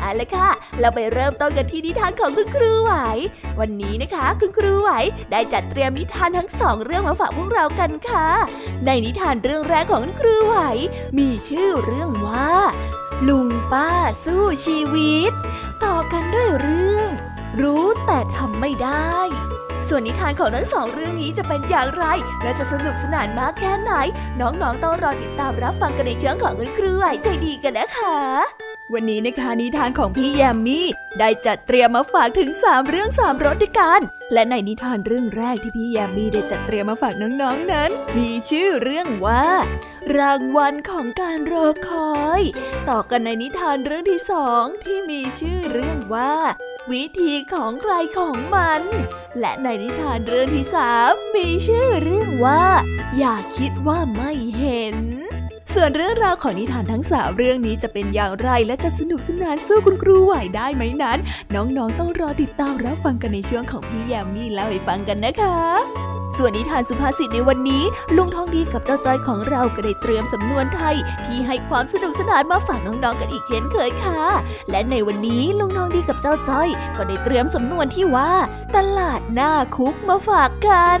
เอาละค่ะ เราไปเริ่มต้นกันที่นิทานของคุณครูไหว วันนี้นะคะ คุณครูไหวได้จัดเตรียมนิทานทั้งสองเรื่องมาฝากพวกเรากันค่ะ ในนิทานเรื่องแรกของคุณครูไหว มีชื่อเรื่องว่า ลุงป้าสู้ชีวิต ต่อกันด้วยเรื่อง รู้แต่ทำไม่ได้ส่วนนิทานของทั้งสองเรื่องนี้จะเป็นอย่างไร และจะสนุกสนานมากแค่ไหน น้องๆต้องรอติดตามรับฟังกันในช่วงของคุณครูไหวใจดีกันนะคะ วันนี้นะคะนิทานของพี่แยมมี่ได้จัดเตรียมมาฝากถึง 3 เรื่อง3รสด้วยกัน และในนิทานเรื่องแรกที่พี่แยมมี่ได้จัดเตรียมมาฝากน้องๆนนั้น มีชื่อเรื่องว่า รางวัลของการรอคอย ต่อกันในนิทานเรื่องที่สองที่มีชื่อเรื่องว่าวิธีของใครของมัน และในนิทานเรื่องที่สามมีชื่อเรื่องว่า อย่าคิดว่าไม่เห็น ส่วนเรื่องราวของนิทานทั้งสามเรื่องนี้จะเป็นอย่างไรและจะสนุกสนานสู้คุณครูไหวได้ไหมนั้น น้องๆต้องรอติดตามรับฟังกันในช่วงของพี่แยมมี่เล่าให้ฟังกันนะคะส่วนนิทานสุภาษิตในวันนี้ ลุงทองดีกับเจ้าจ้อยของเราก็ได้เตรียมสำนวนไทย ที่ให้ความสนุกสนานมาฝากน้องๆกันอีกเช่นเคยค่ะ และในวันนี้ลุงทองดีกับเจ้าจ้อย ก็ได้เตรียมสำนวนที่ว่า ตลาดหน้าคุกมาฝากกัน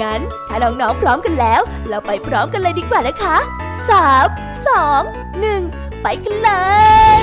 งั้นถ้าน้องๆพร้อมกันแล้ว เราไปพร้อมกันเลยดีกว่านะคะสามสองหนึ่งไปกันเลย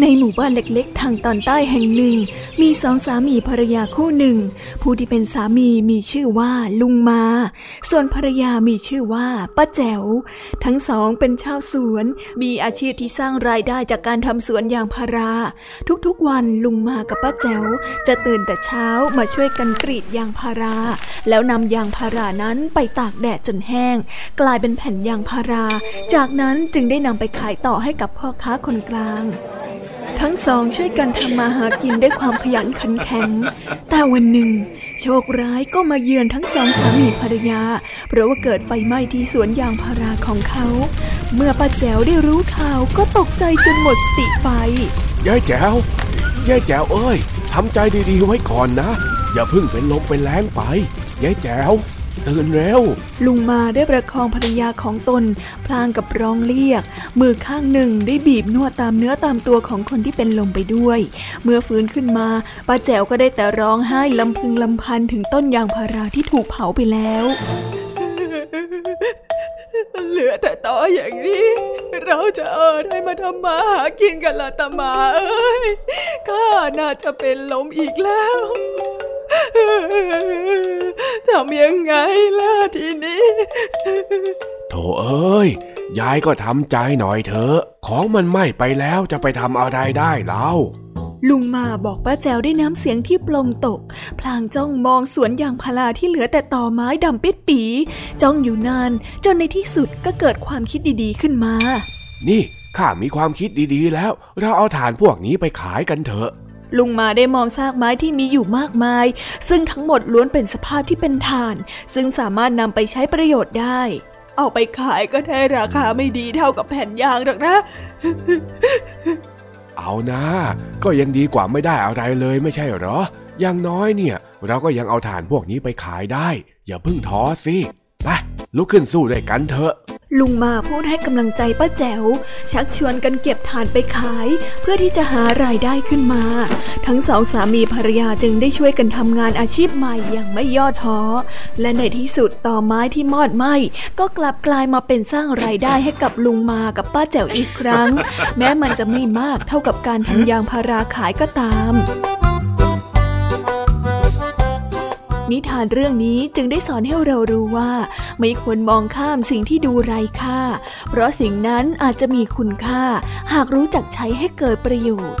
ในหมู่บ้านเล็กๆ ทางตอนใต้แห่งหนึ่ง มีสองสามีภรรยาคู่หนึ่ง ผู้ที่เป็นสามีมีชื่อว่าลุงมา ส่วนภรรยามีชื่อว่าป้าแจ๋ว ทั้งสองเป็นชาวสวน มีอาชีพที่สร้างรายได้จากการทำสวนยางพารา ทุกๆวันลุงมากับป้าแจ๋วจะตื่นแต่เช้ามาช่วยกันกรีดยางพารา แล้วนำยางพารานั้นไปตากแดดจนแห้ง กลายเป็นแผ่นยางพารา จากนั้นจึงได้นำไปขายต่อให้กับพ่อค้าคนกลาง ทั้งสองช่วยกันทำมาหากินด้วยความขยันขันแข็ง แต่วันหนึ่ง โชคร้ายก็มาเยือนทั้งสองสามีภรรยา เพราะว่าเกิดไฟไหม้ที่สวนยางพาราของเขา เมื่อป้าแจ๋วได้รู้ข่าวก็ตกใจจนหมดสติไปยายแจ๋วยายแจ๋วเอ้ยทำใจดีๆไว้ก่อนนะ อย่าเพิ่งเป็นลมเป็นแรงไปยายแจ๋ว ตื่นแล้ว ลุงมาได้ประคองภรรยาของตน พลางกับร้องเรียก มือข้างหนึ่งได้บีบนวดตามเนื้อตามตัวของคนที่เป็นลมไปด้วย เมื่อฟื้นขึ้นมาป้าแจ๋วก็ได้แต่ร้องไห้ลำพึงลำพันถึงต้นยางพาราที่ถูกเผาไปแล้ว เหลือแต่ตออย่างนี้ เราจะเออได้มาทำมาหากินกันละตมาเอ้ยข้าน่าจะเป็นลมอีกแล้วทำยังไงล่ะทีนี้โถเอ้ย ยายก็ทำใจหน่อยเถอะ ของมันไหม้ไปแล้วจะไปทำอะไรได้เล่า ลุงมาบอกป้าแจวได้น้ำเสียงที่ปลงตก พลางจ้องมองสวนยางพาราที่เหลือแต่ต่อไม้ดำปิดปี จ้องอยู่นาน จนในที่สุดก็เกิดความคิดดีๆขึ้นมา นี่ข้ามีความคิดดีๆแล้ว เราเอาฐานพวกนี้ไปขายกันเถอะลุงมาได้มองซากไม้ที่มีอยู่มากมาย ซึ่งทั้งหมดล้วนเป็นสภาพที่เป็นถ่าน ซึ่งสามารถนำไปใช้ประโยชน์ได้ เอาไปขายก็ได้ราคาไม่ดีเท่ากับแผ่นยางหรอกนะ เอานะ ก็ยังดีกว่าไม่ได้อะไรเลยไม่ใช่หรอ อย่างน้อยเนี่ย เราก็ยังเอาฐานพวกนี้ไปขายได้ อย่าเพิ่งท้อสิ ไปลุกขึ้นสู้ด้วยกันเถอะ ลุงมาพูดให้กำลังใจป้าแจ๋ว ชักชวนกันเก็บถ่านไปขาย เพื่อที่จะหารายได้ขึ้นมา ทั้งสองสามีภรรยาจึงได้ช่วยกันทำงานอาชีพใหม่อย่างไม่ย่อท้อ และในที่สุดต่อไม้ที่มอดไหม้ก็กลับกลายมาเป็นสร้างรายได้ให้กับลุงมากับป้าแจ๋วอีกครั้ง แม้มันจะไม่มากเท่ากับการทำยางพาราขายก็ตาม นิทานเรื่องนี้จึงได้สอนให้เรารู้ว่า ไม่ควรมองข้ามสิ่งที่ดูไร้ค่า เพราะสิ่งนั้นอาจจะมีคุณค่า หากรู้จักใช้ให้เกิดประโยชน์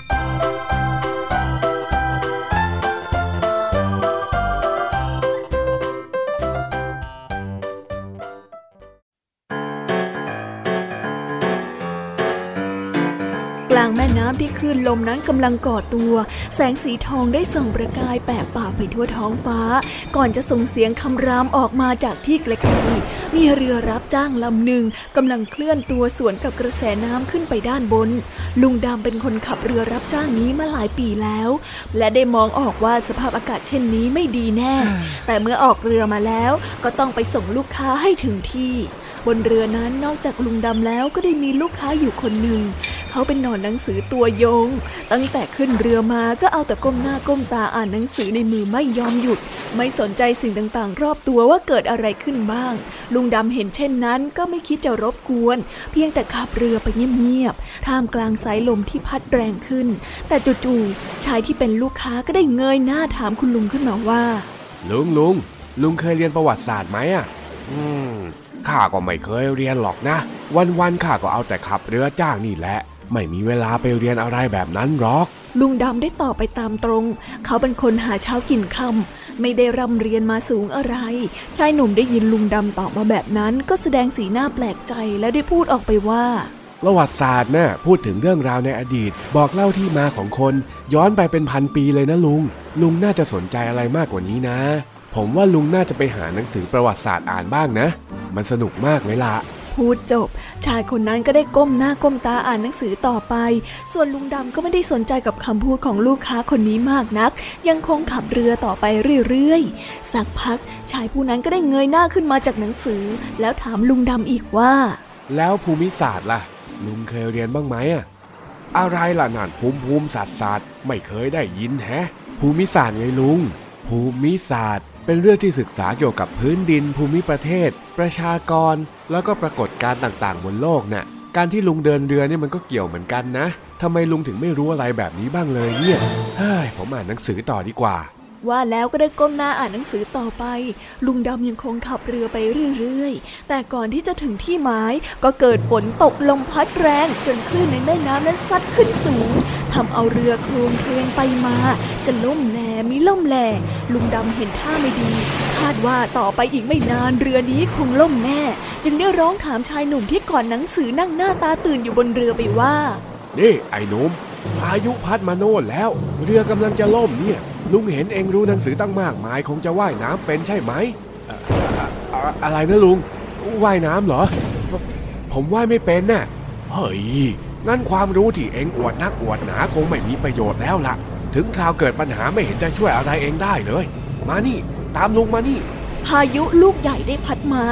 ที่คลื่นลมนั้นกำลังก่อตัว แสงสีทองได้ส่องประกายแปบป่าไปทั่วท้องฟ้า ก่อนจะส่งเสียงคำรามออกมาจากที่ไกลๆมีเรือรับจ้างลำหนึ่งกำลังเคลื่อนตัวสวนกับกระแสน้ำขึ้นไปด้านบน ลุงดำเป็นคนขับเรือรับจ้างนี้มาหลายปีแล้ว และได้มองออกว่าสภาพอากาศเช่นนี้ไม่ดีแน่ แต่เมื่อออกเรือมาแล้วก็ต้องไปส่งลูกค้าให้ถึงที่ บนเรือนั้นนอกจากลุงดำแล้วก็ได้มีลูกค้าอยู่คนหนึ่ง เขาเป็นนอนหนังสือตัวยง ตั้งแต่ขึ้นเรือมาก็เอาแต่ก้มหน้าก้มตาอ่านหนังสือในมือไม่ยอมหยุด ไม่สนใจสิ่งต่างๆ รอบตัวว่าเกิดอะไรขึ้นบ้าง ลุงดำเห็นเช่นนั้นก็ไม่คิดจะรบกวน เพียงแต่ขับเรือไปเงียบๆท่ามกลางสายลมที่พัดแรงขึ้น แต่จู่ๆชายที่เป็นลูกค้าก็ได้เงยหน้าถามคุณลุงขึ้นมาว่า ลุงลุงลุงเคยเรียนประวัติศาสตร์ไหมอะ อืมข้าก็ไม่เคยเรียนหรอกนะ วันๆข้าก็เอาแต่ขับเรือจ้างนี่แหละ ไม่มีเวลาไปเรียนอะไรแบบนั้นหรอก ลุงดำได้ตอบไปตามตรง เขาเป็นคนหาเช้ากินค่ำไม่ได้ร่ำเรียนมาสูงอะไร ชายหนุ่มได้ยินลุงดำตอบมาแบบนั้น ก็แสดงสีหน้าแปลกใจและได้พูดออกไปว่าประวัติศาสตร์น่ะพูดถึงเรื่องราวในอดีต บอกเล่าที่มาของคน ย้อนไปเป็นพันปีเลยนะลุง ลุงน่าจะสนใจอะไรมากกว่านี้นะ ผมว่าลุงน่าจะไปหาหนังสือประวัติศาสตร์อ่านบ้างนะ มันสนุกมากเลยล่ะ พูดจบ ชายคนนั้นก็ได้ก้มหน้าก้มตาอ่านหนังสือต่อไป ส่วนลุงดำก็ไม่ได้สนใจกับคำพูดของลูกค้าคนนี้มากนัก ยังคงขับเรือต่อไปเรื่อยๆ สักพัก ชายผู้นั้นก็ได้เงยหน้าขึ้นมาจากหนังสือ แล้วถามลุงดำอีกว่า แล้วภูมิศาสตร์ล่ะ ลุงเคยเรียนบ้างไหมอะอะไรล่ะนั่นภูมิภูมิศาสตร์ศาสตร์ไม่เคยได้ยินแฮะ ภูมิศาสตร์ไงลุง ภูมิศาสตร์ เป็นเรื่องที่ศึกษาเกี่ยวกับพื้นดิน ภูมิประเทศ ประชากร แล้วก็ปรากฏการณ์ต่างๆ บนโลกน่ะการที่ลุงเดินเรือเนี่ยมันก็เกี่ยวเหมือนกันนะทำไมลุงถึงไม่รู้อะไรแบบนี้บ้างเลยเนี่ยเฮ้ยผมอ่านหนังสือต่อดีกว่า ว่าแล้วก็ได้ก้มหน้าอ่านหนังสือต่อไป ลุงดำยังคงขับเรือไปเรื่อยๆ แต่ก่อนที่จะถึงที่หมายก็เกิดฝนตกลมพัดแรงจนคลื่นในแม่น้ำนั้นซัดขึ้นสูงทำเอาเรือโคลงเคลงไปมา จะล่มแหลมีล่มแหลลุงดำเห็นท่าไม่ดี คาดว่าต่อไปอีกไม่นานเรือนี้คงล่มแน่ จึงได้ร้องถามชายหนุ่มที่ก่อนหนังสือนั่งหน้าตาตื่นอยู่บนเรือไปว่า นี่ไอ้หนุ่ม พายุพัดมาโน่นแล้ว เรือกำลังจะล่มเนี่ย ลุงเห็นเองรู้หนังสือตั้งมากมายคงจะว่ายน้ำเป็นใช่ไหมอออออะไรนะลุงว่ายน้ำเหรอ ผมว่ายไม่เป็นน่ะเฮ้ยงั้นความรู้ที่เองอวดนักอวดหนาคงไม่มีประโยชน์แล้วล่ะ ถึงคราวเกิดปัญหาไม่เห็นจะช่วยอะไรเองได้เลย มานี่ ตามลุงมานี่ พายุลูกใหญ่ได้พัดมา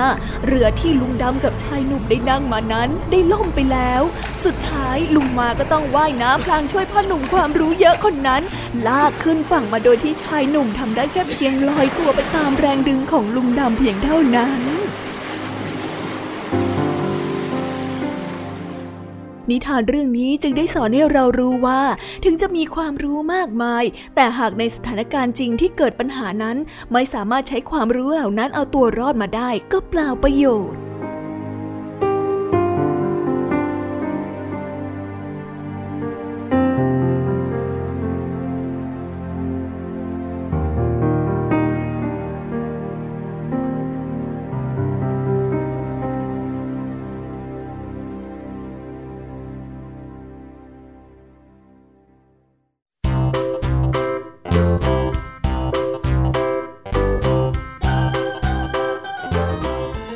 เรือที่ลุงดำกับชายหนุ่มได้นั่งมานั้นได้ล่มไปแล้ว สุดท้ายลุงมาก็ต้องว่ายน้ำพลางช่วยพ่อหนุ่มความรู้เยอะคนนั้น ลากขึ้นฝั่งมาโดยที่ชายหนุ่มทำได้แค่เพียงลอยตัวไปตามแรงดึงของลุงดำเพียงเท่านั้น นิทานเรื่องนี้จึงได้สอนให้เรารู้ว่า ถึงจะมีความรู้มากมาย แต่หากในสถานการณ์จริงที่เกิดปัญหานั้น ไม่สามารถใช้ความรู้เหล่านั้นเอาตัวรอดมาได้ ก็เปล่าประโยชน์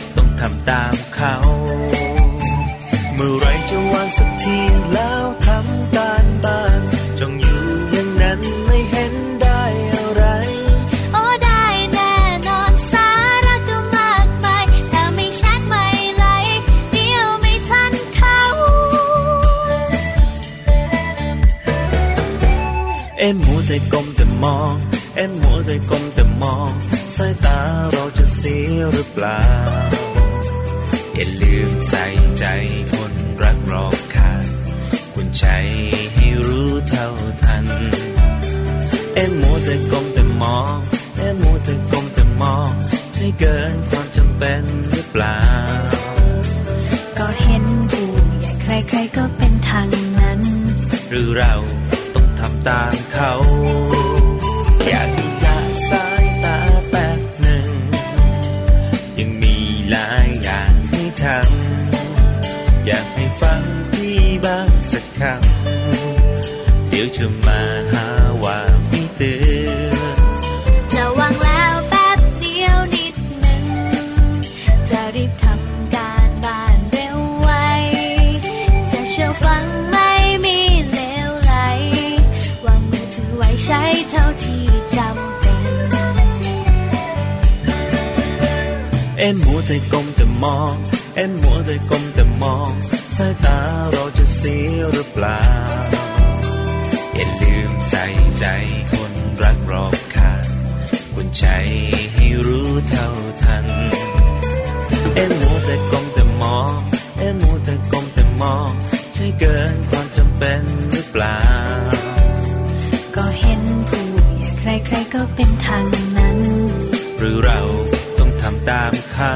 ง ทำตามเขา เมื่อไรจะวางสักทีแล้วทำการบ้านจงอยู่อย่างนั้นไม่เห็นได้อะไร โอ้ได้แน่นอนสาระก็มากมายถ้าไม่ชัดไม่ไหลเดียวไม่ทันเขา เอ็มมัวแต่ก้มแต่มอง เอ็มมัวแต่ก้มแต่มองสายตาเราจะเสียหรือเปล่า อย่าลืมใส่ใจคนรักรอบค่างคุณใจให้รู้เท่าทัน เอ็มมัวแต่ก้มแต่มองเอ็มมัวแต่ก้มแต่มอง ใช่เกินความจำเป็นหรือเปล่า ก็เห็นผู้ใหญ่ใครๆก็เป็นทางนั้น หรือเราต้องทำตามเขา ทำอยากให้ฟังพี่บ้างสักคำเดี๋ยวจะมาหาว่าไม่เตือนจะวางแล้วแป๊บเดียวนิดหนึ่งจะรีบทำการบ้านเร็วไว จะเชื่อฟังไม่มีเลวไหลวางมือถือไว้ใช้เท่าที่จำเป็นเอ็มมัวแต่ก้มแต่มอง เอ็มมัวแต่ก้มแต่มองสายตาเราจะเสียหรือเปล่า อย่าลืมใส่ใจคนรักรอบค่างคุณใจให้รู้เท่าทัน เอ็มมัวแต่ก้มแต่มอง เอ็มมัวแต่ก้มแต่มอง ใช่เกินความจำเป็นหรือเปล่า ก็เห็นผู้ใหญ่ใครๆก็เป็นทางนั้น หรือเราต้องทำตามเขา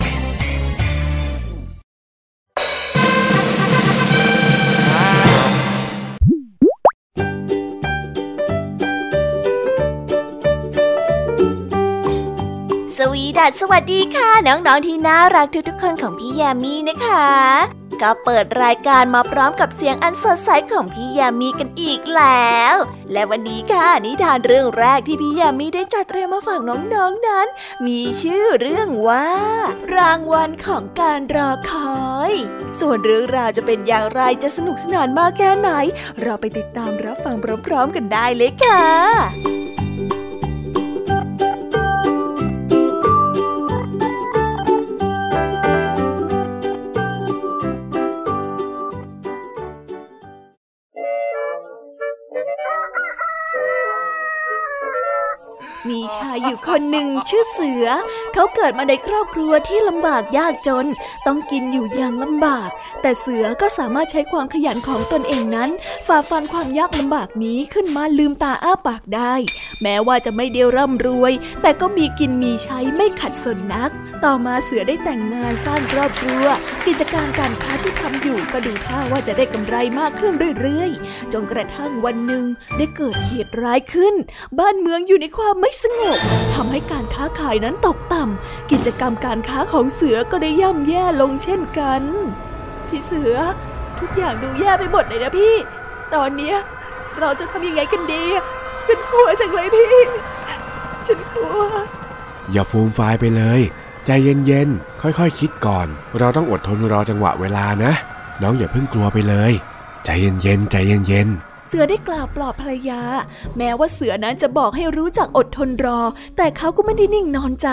วีดัสสวัสดีค่ะ น้องๆที่น่ารักทุกๆคนของพี่ยามีนะคะ ก็เปิดรายการมาพร้อมกับเสียงอันสดใสของพี่ยามีกันอีกแล้ว และวันนี้ค่ะนิทานเรื่องแรกที่พี่ยามีได้จัดเตรียมมาฝากน้องๆนนั้น มีชื่อเรื่องว่า รางวัลของการรอคอย ส่วนเรื่องราวจะเป็นอย่างไรจะสนุกสนานมากแค่ไหน เราไปติดตามรับฟังพร้อมๆกันได้เลยค่ะ อยู่คนหนึ่งชื่อเสือ เขาเกิดมาในครอบครัวที่ลำบากยากจน ต้องกินอยู่อย่างลำบาก แต่เสือก็สามารถใช้ความขยันของตนเองนั้น ฝ่าฟันความยากลำบากนี้ขึ้นมาลืมตาอ้าปากได้ แม้ว่าจะไม่เดียวร่ำรวย แต่ก็มีกินมีใช้ไม่ขัดสนนัก ต่อมาเสือได้แต่งงานสร้างครอบครัว กิจการการค้าที่ทำอยู่ก็ดูท่าว่าจะได้กำไรมากขึ้นเรื่อยๆ จนกระทั่งวันหนึ่งได้เกิดเหตุร้ายขึ้น บ้านเมืองอยู่ในความไม่สงบทำให้การค้าขายนั้นตกต่ำ กิจกรรมการค้าของเสือก็ได้ย่ำแย่ลงเช่นกัน พี่เสือ ทุกอย่างดูแย่ไปหมดเลยนะพี่ ตอนเนี้ยเราจะทำยังไงกันดี ฉันกลัวจังเลยพี่ ฉันกลัว อย่าฟูมฟายไปเลย ใจเย็นๆ ค่อยๆคคิดก่อน เราต้องอดทนรอจังหวะเวลานะ น้องอย่าเพิ่งกลัวไปเลย ใจเย็นๆ ใจเย็นๆ เสือได้กล่าวปลอบภรรยา แม้ว่าเสือนั้นจะบอกให้รู้จักอดทนรอ แต่เขาก็ไม่ได้นิ่งนอนใจ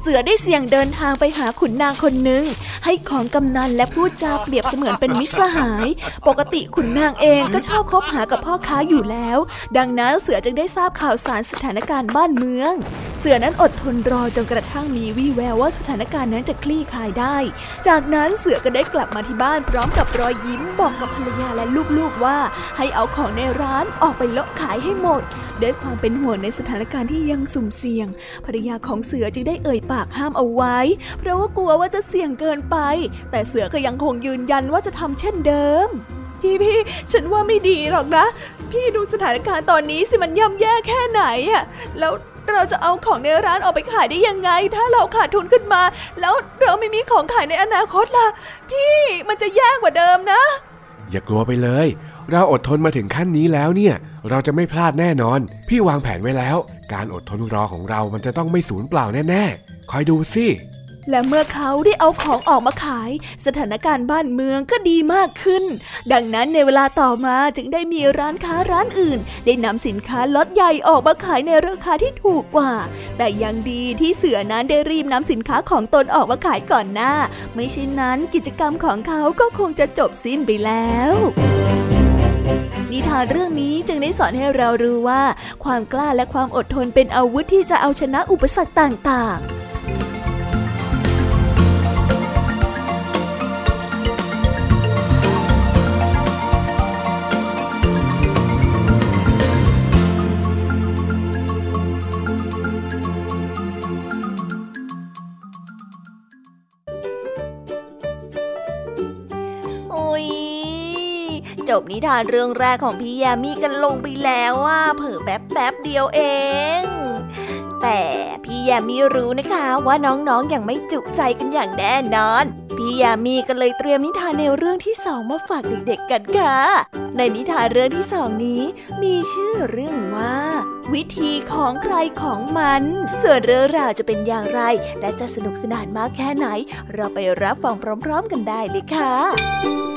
เสือได้เสี่ยงเดินทางไปหาขุนนางคนหนึ่งให้ของกำนันและพูดจาเปรียบเสมือนเป็นมิตรสหาย ปกติขุนนางเองก็ชอบคบหากับพ่อค้าอยู่แล้ว ดังนั้นเสือจึงได้ทราบข่าวสารสถานการณ์บ้านเมือง เสือนั้นอดทนรอจนกระทั่งมีวี่แววว่าสถานการณ์นั้นจะคลี่คลายได้ จากนั้นเสือก็ได้กลับมาที่บ้านพร้อมกับรอยยิ้มบอกกับภรรยาและลูกๆว่า ให้เอาของในในร้านออกไปเลาะขายให้หมด ด้วยความเป็นห่วงในสถานการณ์ที่ยังสุ่มเสี่ยง ภรรยาของเสือจึงได้เอ่ยปากห้ามเอาไว้ เพราะว่ากลัวว่าจะเสี่ยงเกินไป แต่เสือก็ยังคงยืนยันว่าจะทำเช่นเดิมพี่พี่ฉันว่าไม่ดีหรอกนะ พี่ดูสถานการณ์ตอนนี้สิมันย่ำแย่แค่ไหนอะแล้วเราจะเอาของในร้านออกไปขายได้ยังไง ถ้าเราขาดทุนขึ้นมา แล้วเราไม่มีของขายในอนาคตล่ะ พี่มันจะแย่กว่าเดิมนะ อย่ากลัวไปเลย เราอดทนมาถึงขั้นนี้แล้วเนี่ย เราจะไม่พลาดแน่นอน พี่วางแผนไว้แล้ว การอดทนรอของเรามันจะต้องไม่สูญเปล่าแน่ๆ คอยดูสิ และเมื่อเขาได้เอาของออกมาขาย สถานการณ์บ้านเมืองก็ดีมากขึ้น ดังนั้นในเวลาต่อมาจึงได้มีร้านค้าร้านอื่น ได้นำสินค้าล็อตใหญ่ออกมาขายในราคาที่ถูกกว่า แต่ยังดีที่เสือนั้นได้รีบนำสินค้าของตนออกมาขายก่อนหน้า ไม่เช่นนั้นกิจกรรมของเขาก็คงจะจบสิ้นไปแล้ว นิทานเรื่องนี้จึงได้สอนให้เรารู้ว่า ความกล้าและความอดทนเป็นอาวุธที่จะเอาชนะอุปสรรคต่าง ๆ จบนิทานเรื่องแรกของพี่ยามีกันลงไปแล้วว่าเผอแป๊บแป๊บเดียวเอง แต่พี่ยามีรู้นะคะว่าน้องๆออย่างไม่จุใจกันอย่างแน่นอน พี่ยามีก็เลยเตรียมนิทานในวเรื่องที่สองมาฝากเด็กๆกันค่ะ ในนิทานเรื่องที่สองนี้ มีชื่อเรื่องว่า วิธีของใครของมัน ส่วนเรื่องราวจะเป็นอย่างไร และจะสนุกสนานมากแค่ไหน เราไปรับฟังพร้อม ๆ กันได้เลยค่ะ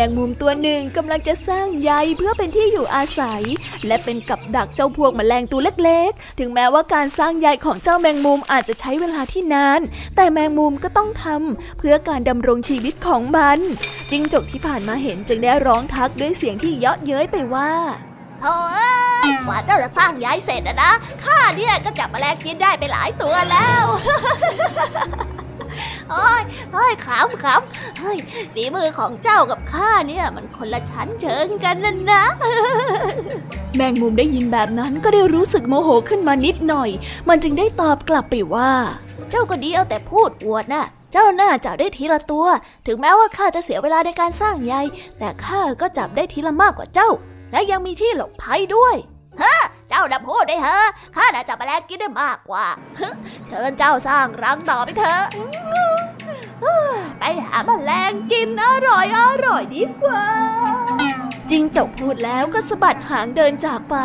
มีแมงมุมตัวหนึ่งกำลังจะสร้างใยเพื่อเป็นที่อยู่อาศัย และเป็นกับดักเจ้าพวกแมลงตัวเล็กๆ ถึงแม้ว่าการสร้างใยของเจ้าแมงมุมอาจจะใช้เวลาที่นาน แต่แมงมุมก็ต้องทำเพื่อการดำรงชีวิตของมันจิงจกที่ผ่านมาเห็นจึงได้ร้องทักด้วยเสียงที่เยาะเย้ยไปว่าโอ้ยกว่าเจ้าจะสร้างย้ายเสร็จนะนะข้าเนี่ยก็จับแมลงกินได้ไปหลายตัวแล้ว โอ้ยโอ้ยขำขำเฮ้ยฝีมือของเจ้ากับข้าเนี่ย มันคนละชั้นเชิงกันนั่นนะ แมงมุมได้ยินแบบนั้นก็ได้รู้สึกโมโหขึ้นมานิดหน่อย มันจึงได้ตอบกลับไปว่า เจ้าก็ดีเอาแต่พูดอวดน่ะเจ้าน่าจับได้ทีละตัว ถึงแม้ว่าข้าจะเสียเวลาในการสร้างใยแต่ข้าก็จับได้ทีละมากกว่าเจ้า และยังมีที่หลบภัยด้วยฮ้เจ้าน่ะพูดได้เถอะข้าน่ะจับแมลงกินได้มากกว่า เชิญเจ้าสร้างรังต่อไปเถอะไปหาแมลงกินอร่อยอร่อยดีกว่า จิงจกพูดแล้วก็สะบัดหางเดินจากไป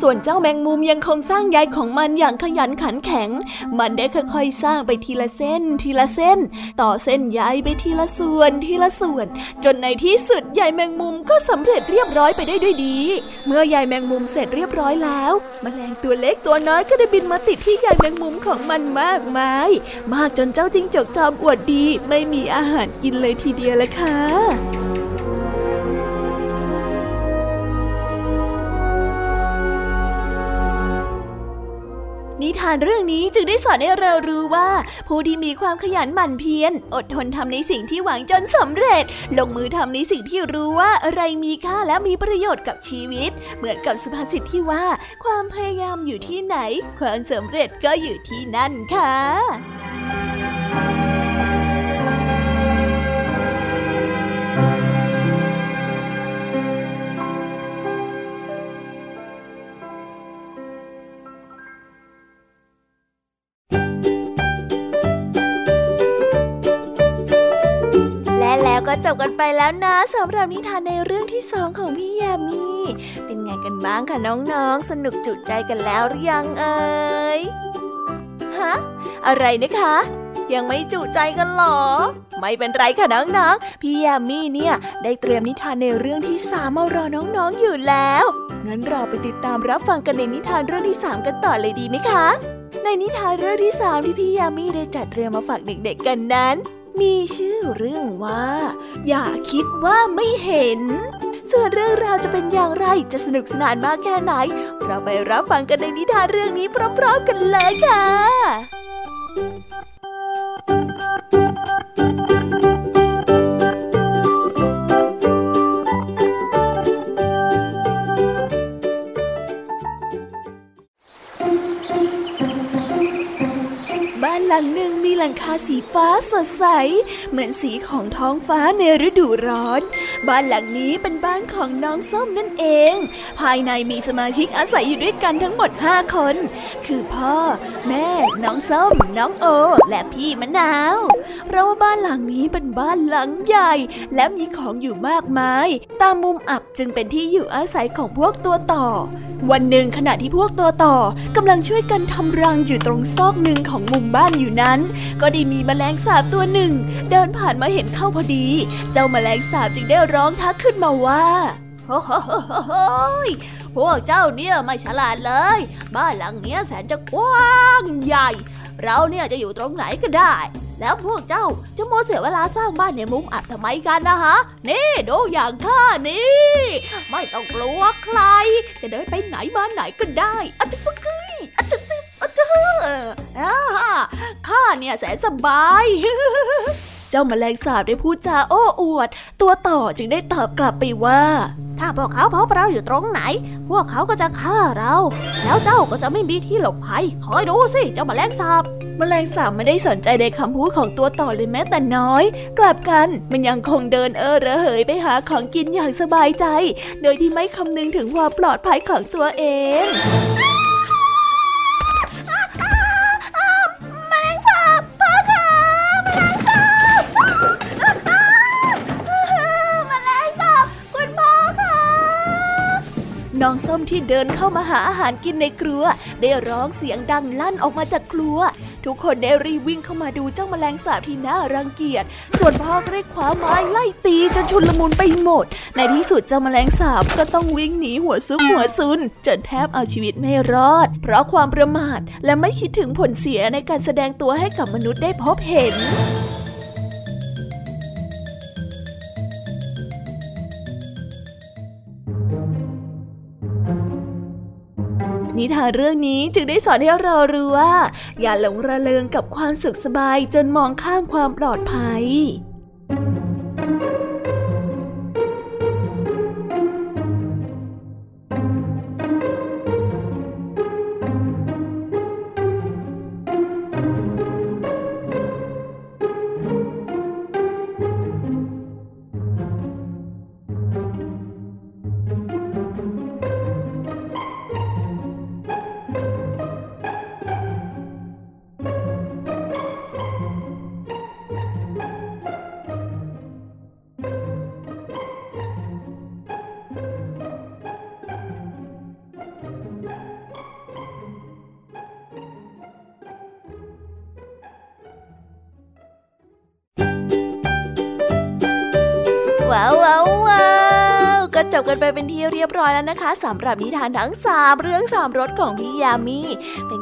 ส่วนเจ้าแมงมุมยังคงสร้างใยของมันอย่างขยันขันแข็ง มันได้ค่อยๆสร้างไปทีละเส้น ทีละเส้น ต่อเส้นใยไปทีละส่วน ทีละส่วน จนในที่สุดใยแมงมุมก็สำเร็จเรียบร้อยไปได้ด้วยดี เมื่อใยแมงมุมเสร็จเรียบร้อยแล้วแมลงตัวเล็กตัวน้อยก็ได้บินมาติดที่ใยแมงมุมของมันมากมาย มากจนเจ้าจิงจกจอมอวดดี ไม่มีอาหารกินเลยทีเดียวละค่ะ นิทานเรื่องนี้จึงได้สอนให้เรารู้ว่า ผู้ที่มีความขยันหมั่นเพียรอดทนทำในสิ่งที่หวังจนสำเร็จ ลงมือทำในสิ่งที่รู้ว่าอะไรมีค่าและมีประโยชน์กับชีวิต เหมือนกับสุภาษิตที่ว่า ความพยายามอยู่ที่ไหน ความสำเร็จก็อยู่ที่นั่นค่ะ แล้วนะสำหรับนิทานในเรื่องที่สองของพี่ยามีเป็นไงกันบ้างคะน้องๆ สนุกจุใจกันแล้วหรือยังเอ่ยฮะอะไรนะคะ ยังไม่จุใจกันหรอ ไม่เป็นไรค่ะน้องๆ พี่ยามีเนี่ย ได้เตรียมนิทานในเรื่องที่สามมารอน้องๆอยู่แล้วงั้นเราไปติดตามรับฟังกันในนิทานเรื่องที่สามกันต่อเลยดีไหมคะในนิทานเรื่องที่สามที่พี่ยามีได้จัดเตรียมมาฝากเด็กๆกันนั้น มีชื่อเรื่องว่า อย่าคิดว่าไม่เห็น ส่วนเรื่องราวจะเป็นอย่างไรจะสนุกสนานมากแค่ไหน เราไปรับฟังกันในนิทานเรื่องนี้พร้อมๆกันเลยค่ะหลังหนึ่ง หลังคาสีฟ้าสดใส เหมือนสีของท้องฟ้าในฤดูร้อน บ้านหลังนี้เป็นบ้านของน้องส้มนั่นเอง ภายในมีสมาชิกอาศัยอยู่ด้วยกันทั้งหมดห้าคน คือพ่อ แม่ น้องส้ม น้องโอ และพี่มะนาว เพราะว่าบ้านหลังนี้เป็นบ้านหลังใหญ่ และมีของอยู่มากมาย ตามมุมอับจึงเป็นที่อยู่อาศัยของพวกตัวต่อ วันหนึ่งขณะที่พวกตัวต่อกำลังช่วยกันทำรังอยู่ตรงซอกหนึ่งของมุมบ้านอยู่นั้นก็ได้มีแมลงสาบตัวหนึ่ง เดินผ่านมาเห็นเข้าพอดี เจ้าแมลงสาบจึงได้ร้องทักขึ้นมาว่าโอ้โหพวกเจ้าเนี่ยไม่ฉลาดเลย บ้านหลังเนี้ยแสนจะกว้างใหญ่ เราเนี่ยจะอยู่ตรงไหนก็ได้ แล้วพวกเจ้าจะโมเสียเวลาสร้างบ้านในมุมอับทำไมกันนะฮะ นี่ดูอย่างข้านี่ ไม่ต้องกลัวใคร จะเดินไปไหนมาไหนก็ได้อัจฉริยอัจฉริยอั จฉริยข้าเนี่ยแสนสบาย เจ้าแมลงสาบได้พูดจาโอ้อวด ตัวต่อจึงได้ตอบกลับไปว่า ถ้าพวกเขาพบเราอยู่ตรงไหน พวกเขาก็จะฆ่าเรา แล้วเจ้าก็จะไม่มีที่หลบภัย คอยดูสิเจ้าแมลงสาบแมลงสาบไม่ได้สนใจในคำพูดของตัวต่อเลยแม้แต่น้อย กลับกันมันยังคงเดินเออระเหยไปหาของกินอย่างสบายใจ โดยที่ไม่คำนึงถึงความปลอดภัยของตัวเอง น้องส้มที่เดินเข้ามาหาอาหารกินในครัว ได้ร้องเสียงดังลั่นออกมาจากครัว ทุกคนได้รีวิ่งเข้ามาดูเจ้าแมลงสาบที่น่ารังเกียจ ส่วนพ่อก็ได้คว้าไม้ไล่ตีจนชุนลมุนไปหมด ในที่สุดเจ้าแมลงสาบก็ต้องวิ่งหนีหัวซุกหัวซุน จนแทบเอาชีวิตไม่รอด เพราะความประมาทและไม่คิดถึงผลเสียในการแสดงตัวให้กับมนุษย์ได้พบเห็น นิทานเรื่องนี้จึงได้สอนให้เรารู้ว่า อย่าหลงระเริงกับความสุขสบายจนมองข้ามความปลอดภัย กันไปเป็นที่เรียบร้อยแล้วนะคะสำหรับนิทานทั้งสามเรื่องสามรสของพี่ยามีเป็น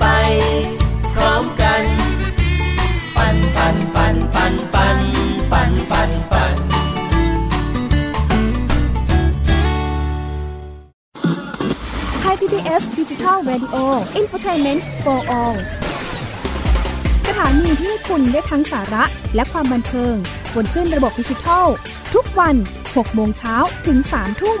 ไปพร้อมกัน ปันปันปันปันปันปันปันปันไทย PBS Digital Radio Infotainment for All สถานีที่ให้คุณได้ทั้งสาระและความบันเทิงบนขึ้นระบบดิจิทัล ทุกวัน 6 โมงเช้าถึง 3 ทุ่ม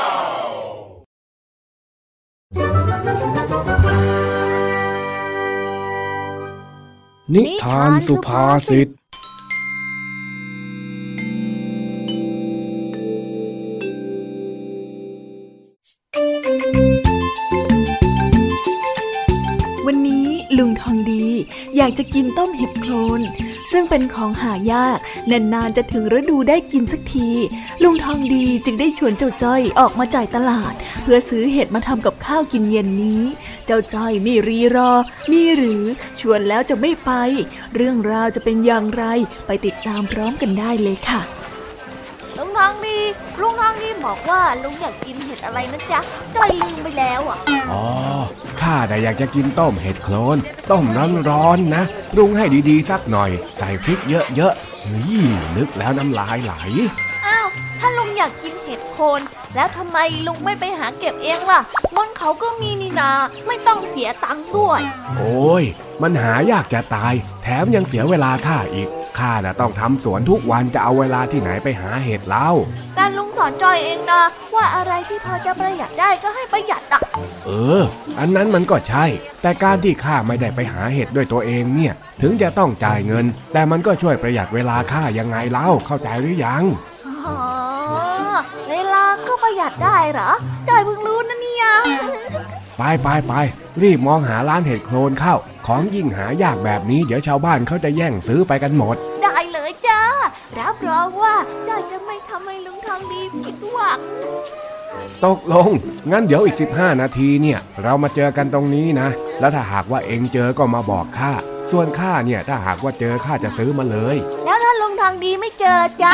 นิทานสุภาษิตวันนี้ลุงทองดี อยากจะกินต้มเห็ดโคลน ซึ่งเป็นของหายาก นานๆจะถึงฤดูได้กินสักที ลุงทองดีจึงได้ชวนเจ้าจ้อยออกมาจ่ายตลาด เพื่อซื้อเห็ดมาทำกับข้าวกินเย็นนี้ เจ้าจ้อยไม่รีรอมีหรือชวนแล้วจะไม่ไป เรื่องราวจะเป็นอย่างไรไปติดตามพร้อมกันได้เลยค่ะ ลุงทองดีลุงทองดีบอกว่าลุงอยากกินเห็ดอะไรนะจ๊ะจอยลืมไปแล้วอะอ๋อข้าแต่อยากจะกินต้มเห็ดโคลนต้มร้อนๆนะปรุงให้ดีๆสักหน่อย ใส่พริกเยอะๆเฮ้ยนึกแล้วน้ำลายไหลอ้าวถ้าลุงอยากกินเห็ดโคนแล้วทำไมลุงไม่ไปหาเก็บเองล่ะบนเขาก็มีนี่นา ไม่ต้องเสียตังค์ด้วย โอ้ยมันหายากจะตาย แถมยังเสียเวลาข้าอีก ข้าน่ะต้องทำสวนทุกวันจะเอาเวลาที่ไหนไปหาเห็ดเล่าการลุงสอนอนจ้อยเองนะ ว่าอะไรที่พอจะประหยัดได้ก็ให้ประหยัดอะ เออ อันนั้นมันก็ใช่ แต่การที่ข้าไม่ได้ไปหาเห็ดด้วยตัวเองเนี่ย ถึงจะต้องจ่ายเงิน แต่มันก็ช่วยประหยัดเวลาข้ายังไงเล่าเข้าใจหรือยังอ๋อเวลาก็ประหยัดได้เหรอจ้อยเพิ่งรู้นะเนี่ย ไปไปไปรีบมองหาร้านเห็ดโคลนเข้า ของยิ่งหายากแบบนี้เดี๋ยวชาวบ้านเขาจะแย่งซื้อไปกันหมด ได้เลยจ้า รับรองว่าจ้อยจะไม่ทำให้ลุงทองดีผิดหวัง ตกลง งั้นเดี๋ยวอีก 15 นาทีเนี่ย เรามาเจอกันตรงนี้นะ แล้วถ้าหากว่าเองเจอก็มาบอกข้าส่วนข้าเนี่ยถ้าหากว่าเจอข้าจะซื้อมาเลย แล้วถ้าลุงทองดีไม่เจอจ๊ะ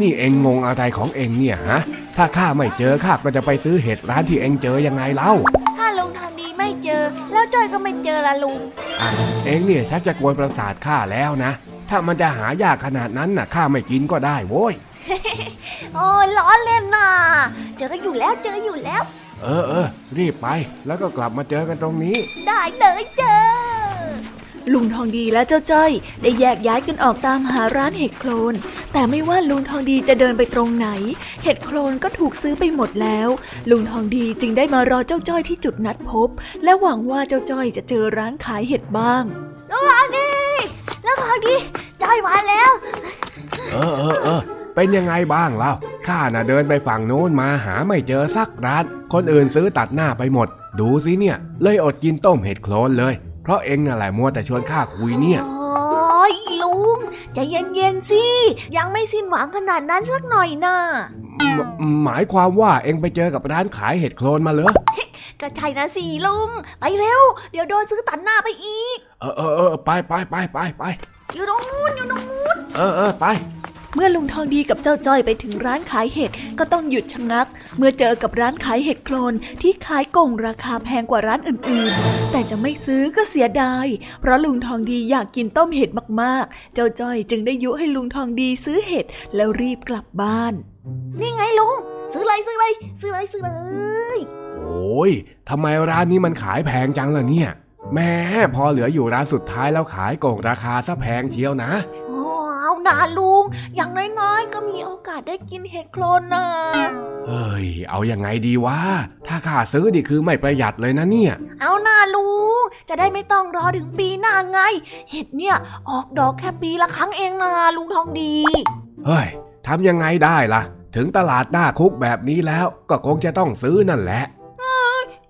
นี่เองงงอะไรของเองเนี่ยฮะ ถ้าข้าไม่เจอข้าก็จะไปซื้อเห็ดร้านที่เองเจอยังไงเล่าถ้าลุ งทองดีไม่เจอ แล้วจ้อยก็ไม่เจอละลุงอะเองเนี่ยชักจะกวนประสาทข้าแล้วนะ ถ้ามันจะหายากขนาดนั้นน่ะข้าไม่กินก็ได้โว้ยโอ้ยล้อเล่นน่ะเจออยู่แล้วเจออยู่แล้ว เออเออรีบไปแล้วก็กลับมาเจอกันตรงนี้ ได้เลยเจอ ลุงทองดีและเจ้าจ้อยได้แยกย้ายกันออกตามหาร้านเห็ดโคลน แต่ไม่ว่าลุงทองดีจะเดินไปตรงไหน เห็ดโคลนก็ถูกซื้อไปหมดแล้ว ลุงทองดีจึงได้มารอเจ้าจ้อยที่จุดนัดพบ และหวังว่าเจ้าจ้อยจะเจอร้านขายเห็ดบ้างลุงทองดีลุงทองดีจ้อยมาแล้ว เออเออเออเป็นยังไงบ้างเล่าข้าน่ะเดินไปฝั่งโน้นมาหาไม่เจอสักร้าน คนอื่นซื้อตัดหน้าไปหมด ดูสิเนี่ย เลยอดกินต้มเห็ดโคลนเลย เพราะเองน่ะแหละมัวแต่ชวนข้าคุยเนี่ยโอ้ยลุงใจเย็นๆสิ ยังไม่สิ้นหวังขนาดนั้นสักหน่อยนะหมหมายความว่าเองไปเจอกับร้านขายเห็ดโคลนมาเหรอก็ใช่นะสิลุง ไปเร็ว เดี๋ยวโดนซื้อตัดหน้าไปอีก เออเออเออไปไปไปไปไปอยู่ตรงนู้นอยู่ตรงนู้นเออเออไป เมื่อลุงทองดีกับเจ้าจ้อยไปถึงร้านขายเห็ดก็ต้องหยุดชะงัก เมื่อเจอกับร้านขายเห็ดโคลนที่ขายกล่องราคาแพงกว่าร้านอื่นๆ แต่จะไม่ซื้อก็เสียดาย เพราะลุงทองดีอยากกินต้มเห็ดมากๆ เจ้าจ้อยจึงได้ยุให้ลุงทองดีซื้อเห็ดแล้วรีบกลับบ้าน นี่ไงลุงซื้อเลยซื้อเลยซื้อเลยซื้อเลยโอ้ยทำไมร้านนี้มันขายแพงจังล่ะเนี่ยแม่พอเหลืออยู่ร้านสุดท้ายแล้วขายโกงราคาซะแพงเชียวนะโอ้เอา นาลุง อย่างน้อยๆ ก็มีโอกาสได้กินเห็ดโคลนนะเฮ้ย เอาอยัางไงดีวะ ถ้าข้าซื้อดิคือไม่ประหยัดเลยนะเนี่ย เอานาลุง จะได้ไม่ต้องรอถึงปีหน้าไง เห็ดเนี่ย ออกดอกแค่ปีละครั้งเองนะลุงทองดี เฮ้ยทำยังไงได้ล่ะ ถึงตลาดหน้าคุกแบบนี้แล้วก็คงจะต้องซื้อนั่นแหละ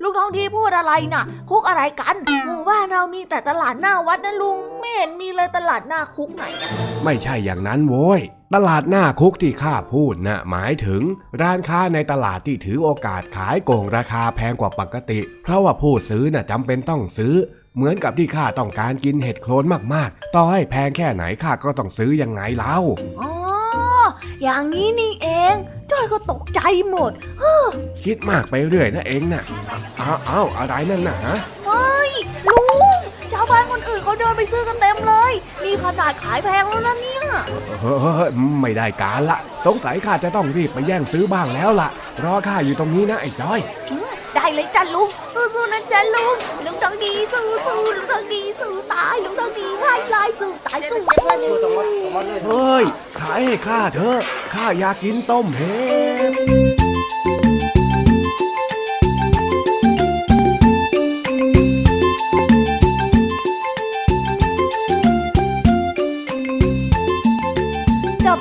ลุงทองดีพูดอะไรน่ะ คุกอะไรกัน หมู่บ้านเรามีแต่ตลาดหน้าวัดนะลุงไม่เห็นมีเลยตลาดหน้าคุกไหนอะไม่ใช่อย่างนั้นโว้ยตลาดหน้าคุกที่ข้าพูดนะ่ะหมายถึง ร้านค้าในตลาดที่ถือโอกาสขายโกงราคาแพงกว่าปกติ เพราะว่าผู้ซื้อน่ะจำเป็นต้องซื้อ เหมือนกับที่ข้าต้องการกินเห็ดโคลนมากๆ ต่อให้แพงแค่ไหนข้าก็ต้องซื้อยังไงเล่าอ๋อ อย่างนี้นี่เองจ้อยก็ตกใจหมดคิดมากไปเรื่อยนะเองน่ะอ้าวอ้าวอะไรนั่นน่ะฮะเฮ้ยลุงชาวบ้านคนอื่นเขาเดินไปซื้อกันเต็มเลยนี่ขนาดขายแพงแล้วนะเนี่ยเฮ้ยไม่ได้การละ สงสัยข้าจะต้องรีบไปแย่งซื้อบ้างแล้วล่ะ รอข้าอยู่ตรงนี้นะไอ้จ้อย ได้เลยจ้ะลุง สู้ๆนะจ้ะลุง ลุงทองดีสู้ๆลุงทองดีสู้ตาย ลุงทองดีพายลายสู้ตายสู้สู้เฮ้ย ขายให้ข้าเถอะ ข้าอยากกินต้มเห็ด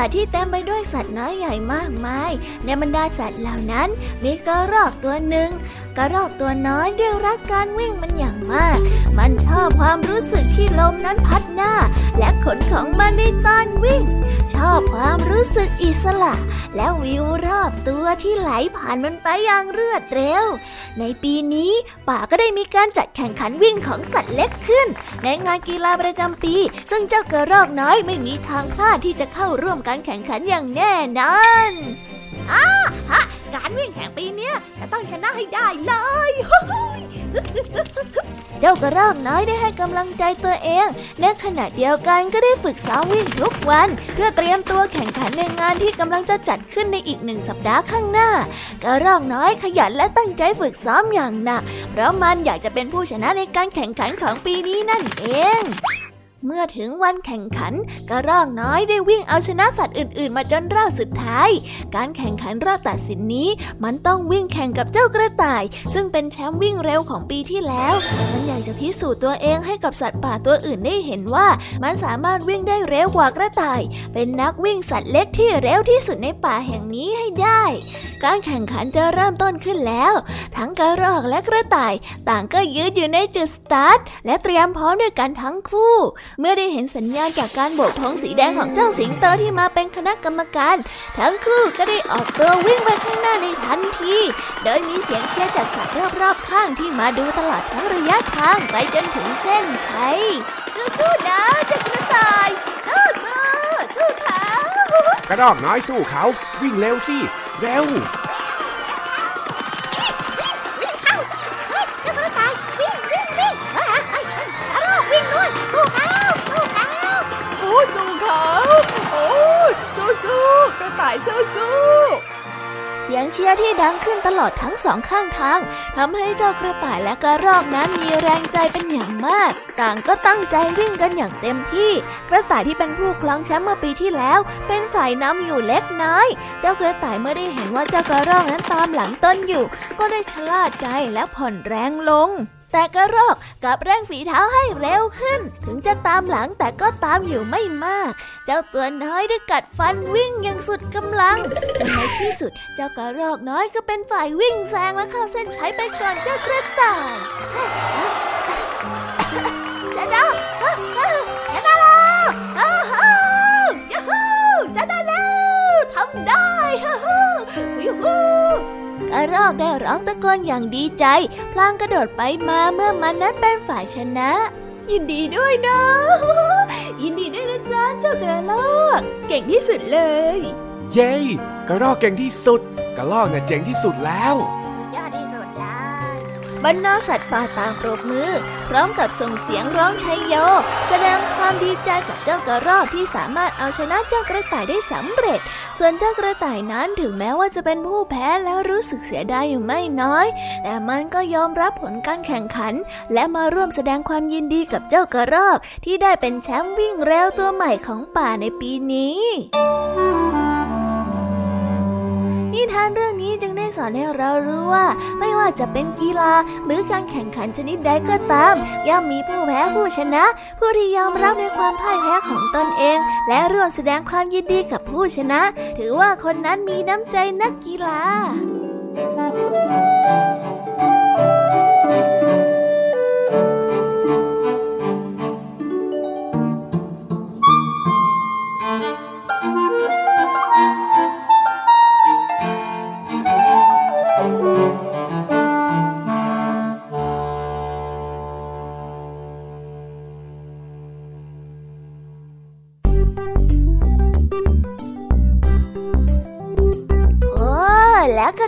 ป่าที่เต็มไปด้วยสัตว์น้อยใหญ่มากมาย ในบรรดาสัตว์เหล่านั้นมีกระรอกตัวหนึ่งกระรอกตัวน้อยเรียกรักการวิ่งมันอย่างมาก มันชอบความรู้สึกที่ลมนั้นพัดหน้า และขนของมันในตอนวิ่ง ชอบความรู้สึกอิสระ และวิวรอบตัวที่ไหลผ่านมันไปอย่างรวดเร็ว ในปีนี้ป่าก็ได้มีการจัดแข่งขันวิ่งของสัตว์เล็กขึ้น ในงานกีฬาประจำปี ซึ่งเจ้ากระรอกน้อยไม่มีทางพลาดที่จะเข้าร่วมการแข่งขันอย่างแน่นอนอ้า การวิ่งแข่งปีนี้จะต้องชนะให้ได้เลยเจ้ากระรอกน้อยได้ให้กำลังใจตัวเองและขณะเดียวกันก็ได้ฝึกซ้อมวิ่งทุกวัน เพื่อเตรียมตัวแข่งขันในงานที่กำลังจะจัดขึ้นในอีกหนึ่งสัปดาห์ข้างหน้า กระรอกน้อยขยันและตั้งใจฝึกซ้อมอย่างหนัก เพราะมันอยากจะเป็นผู้ชนะในการแข่งขันของปีนี้นั่นเอง เมื่อถึงวันแข่งขันกระรอกน้อยได้วิ่งเอาชนะสัตว์อื่น ๆ มาจนรอบสุดท้าย การแข่งขันรอบตัดสินนี้ มันต้องวิ่งแข่งกับเจ้ากระต่าย ซึ่งเป็นแชมป์วิ่งเร็วของปีที่แล้ว มันอยากจะพิสูจน์ตัวเองให้กับสัตว์ป่าตัวอื่นได้เห็นว่า มันสามารถวิ่งได้เร็วกว่ากระต่าย เป็นนักวิ่งสัตว์เล็กที่เร็วที่สุดในป่าแห่งนี้ให้ได้ การแข่งขันจะเริ่มต้นขึ้นแล้ว ทั้งกระรอกและกระต่าย ต่างก็ยืดอยู่ในจุดสตาร์ทและเตรียมพร้อมด้วยกันทั้งคู่เมื่อได้เห็นสัญญาณจากการโบกธงสีแดงของเจ้าสิงโตที่มาเป็นคณะกรรมการ ทั้งคู่ก็ได้ออกตัววิ่งไปข้างหน้าในทันที โดยมีเสียงเชียร์จากสัตว์รอบๆข้างที่มาดูตลอดทั้งระยะทางไปจนถึงเส้นชัยสู้ๆนะเจ้ากระต่ายสู้ๆสู้เขากระรอกน้อยสู้เขา วิ่งเร็วสิ เร็วาโอ้สู้ๆกระต่ายสู้สู้เสียงเชียร์ที่ดังขึ้นตลอดทั้งสองข้างทางทำให้เจ้ากระต่ายและกระรอกนั้นมีแรงใจเป็นอย่างมาก ต่างก็ตั้งใจวิ่งกันอย่างเต็มที่ กระต่ายที่เป็นผู้ครองแชมป์เมื่อปีที่แล้ว เป็นฝ่ายนำอยู่เล็กน้อย เจ้ากระต่ายเมื่อได้เห็นว่าเจ้ากระรอกนั้นตามหลังต้นอยู่ ก็ได้ชะล่าใจและผ่อนแรงลง แต่กระรอกกับเร่งฝีเท้าให้เร็วขึ้น ถึงจะตามหลังแต่ก็ตามอยู่ไม่มาก เจ้าตัวน้อยได้กัดฟันวิ่งอย่างสุดกำลังจนในที่สุดเจ้ากระรอกน้อยก็เป็นฝ่ายวิ่งแซงและเข้าเส้นชัยไปก่อนเจ้ากระต่ายชนะชนะแล้วอ้วยูฮูชนะแล้วทำได้ฮูฮูยูฮู กระรอกได้ร้องตะโกนอย่างดีใจ พลางกระโดดไปมาเมื่อมันนั้นเป็นฝ่ายชนะ ยินดีด้วยนะ ยินดีด้วยนะจ๊ะเจ้ากระรอก เก่งที่สุดเลย เย้ กระรอกเก่งที่สุด กระรอกเนี่ยเจ๋งที่สุดแล้ว บรรดาสัตว์ป่าต่างปรบมือ พร้อมกับส่งเสียงร้องชัยโย แสดงความดีใจกับเจ้ากระรอกที่สามารถเอาชนะเจ้ากระต่ายได้สำเร็จ ส่วนเจ้ากระต่ายนั้นถึงแม้ว่าจะเป็นผู้แพ้แล้วรู้สึกเสียดายอยู่ไม่น้อย แต่มันก็ยอมรับผลการแข่งขัน และมาร่วมแสดงความยินดีกับเจ้ากระรอกที่ได้เป็นแชมป์วิ่งเร็วตัวใหม่ของป่าในปีนี้ นิทานเรื่องนี้จึงได้สอนให้เรารู้ว่า ไม่ว่าจะเป็นกีฬาหรือการแข่งขันชนิดใดก็ตาม ย่อมมีผู้แพ้ผู้ชนะ ผู้ที่ยอมรับในความพ่ายแพ้ของตนเอง และร่วมแสดงความยินดีกับผู้ชนะ ถือว่าคนนั้นมีน้ำใจนักกีฬา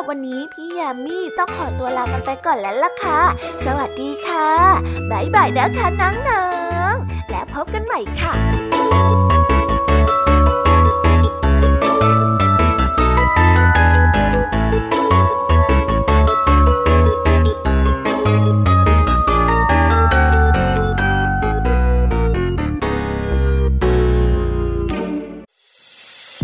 บรับวันนี้พี่ยามีต้องขอตัวลากันไปก่อนแล้วล่ะค่ะ สวัสดีค่ะ บ๊ายบายนะคะน้องๆ และพบกันใหม่ค่ะ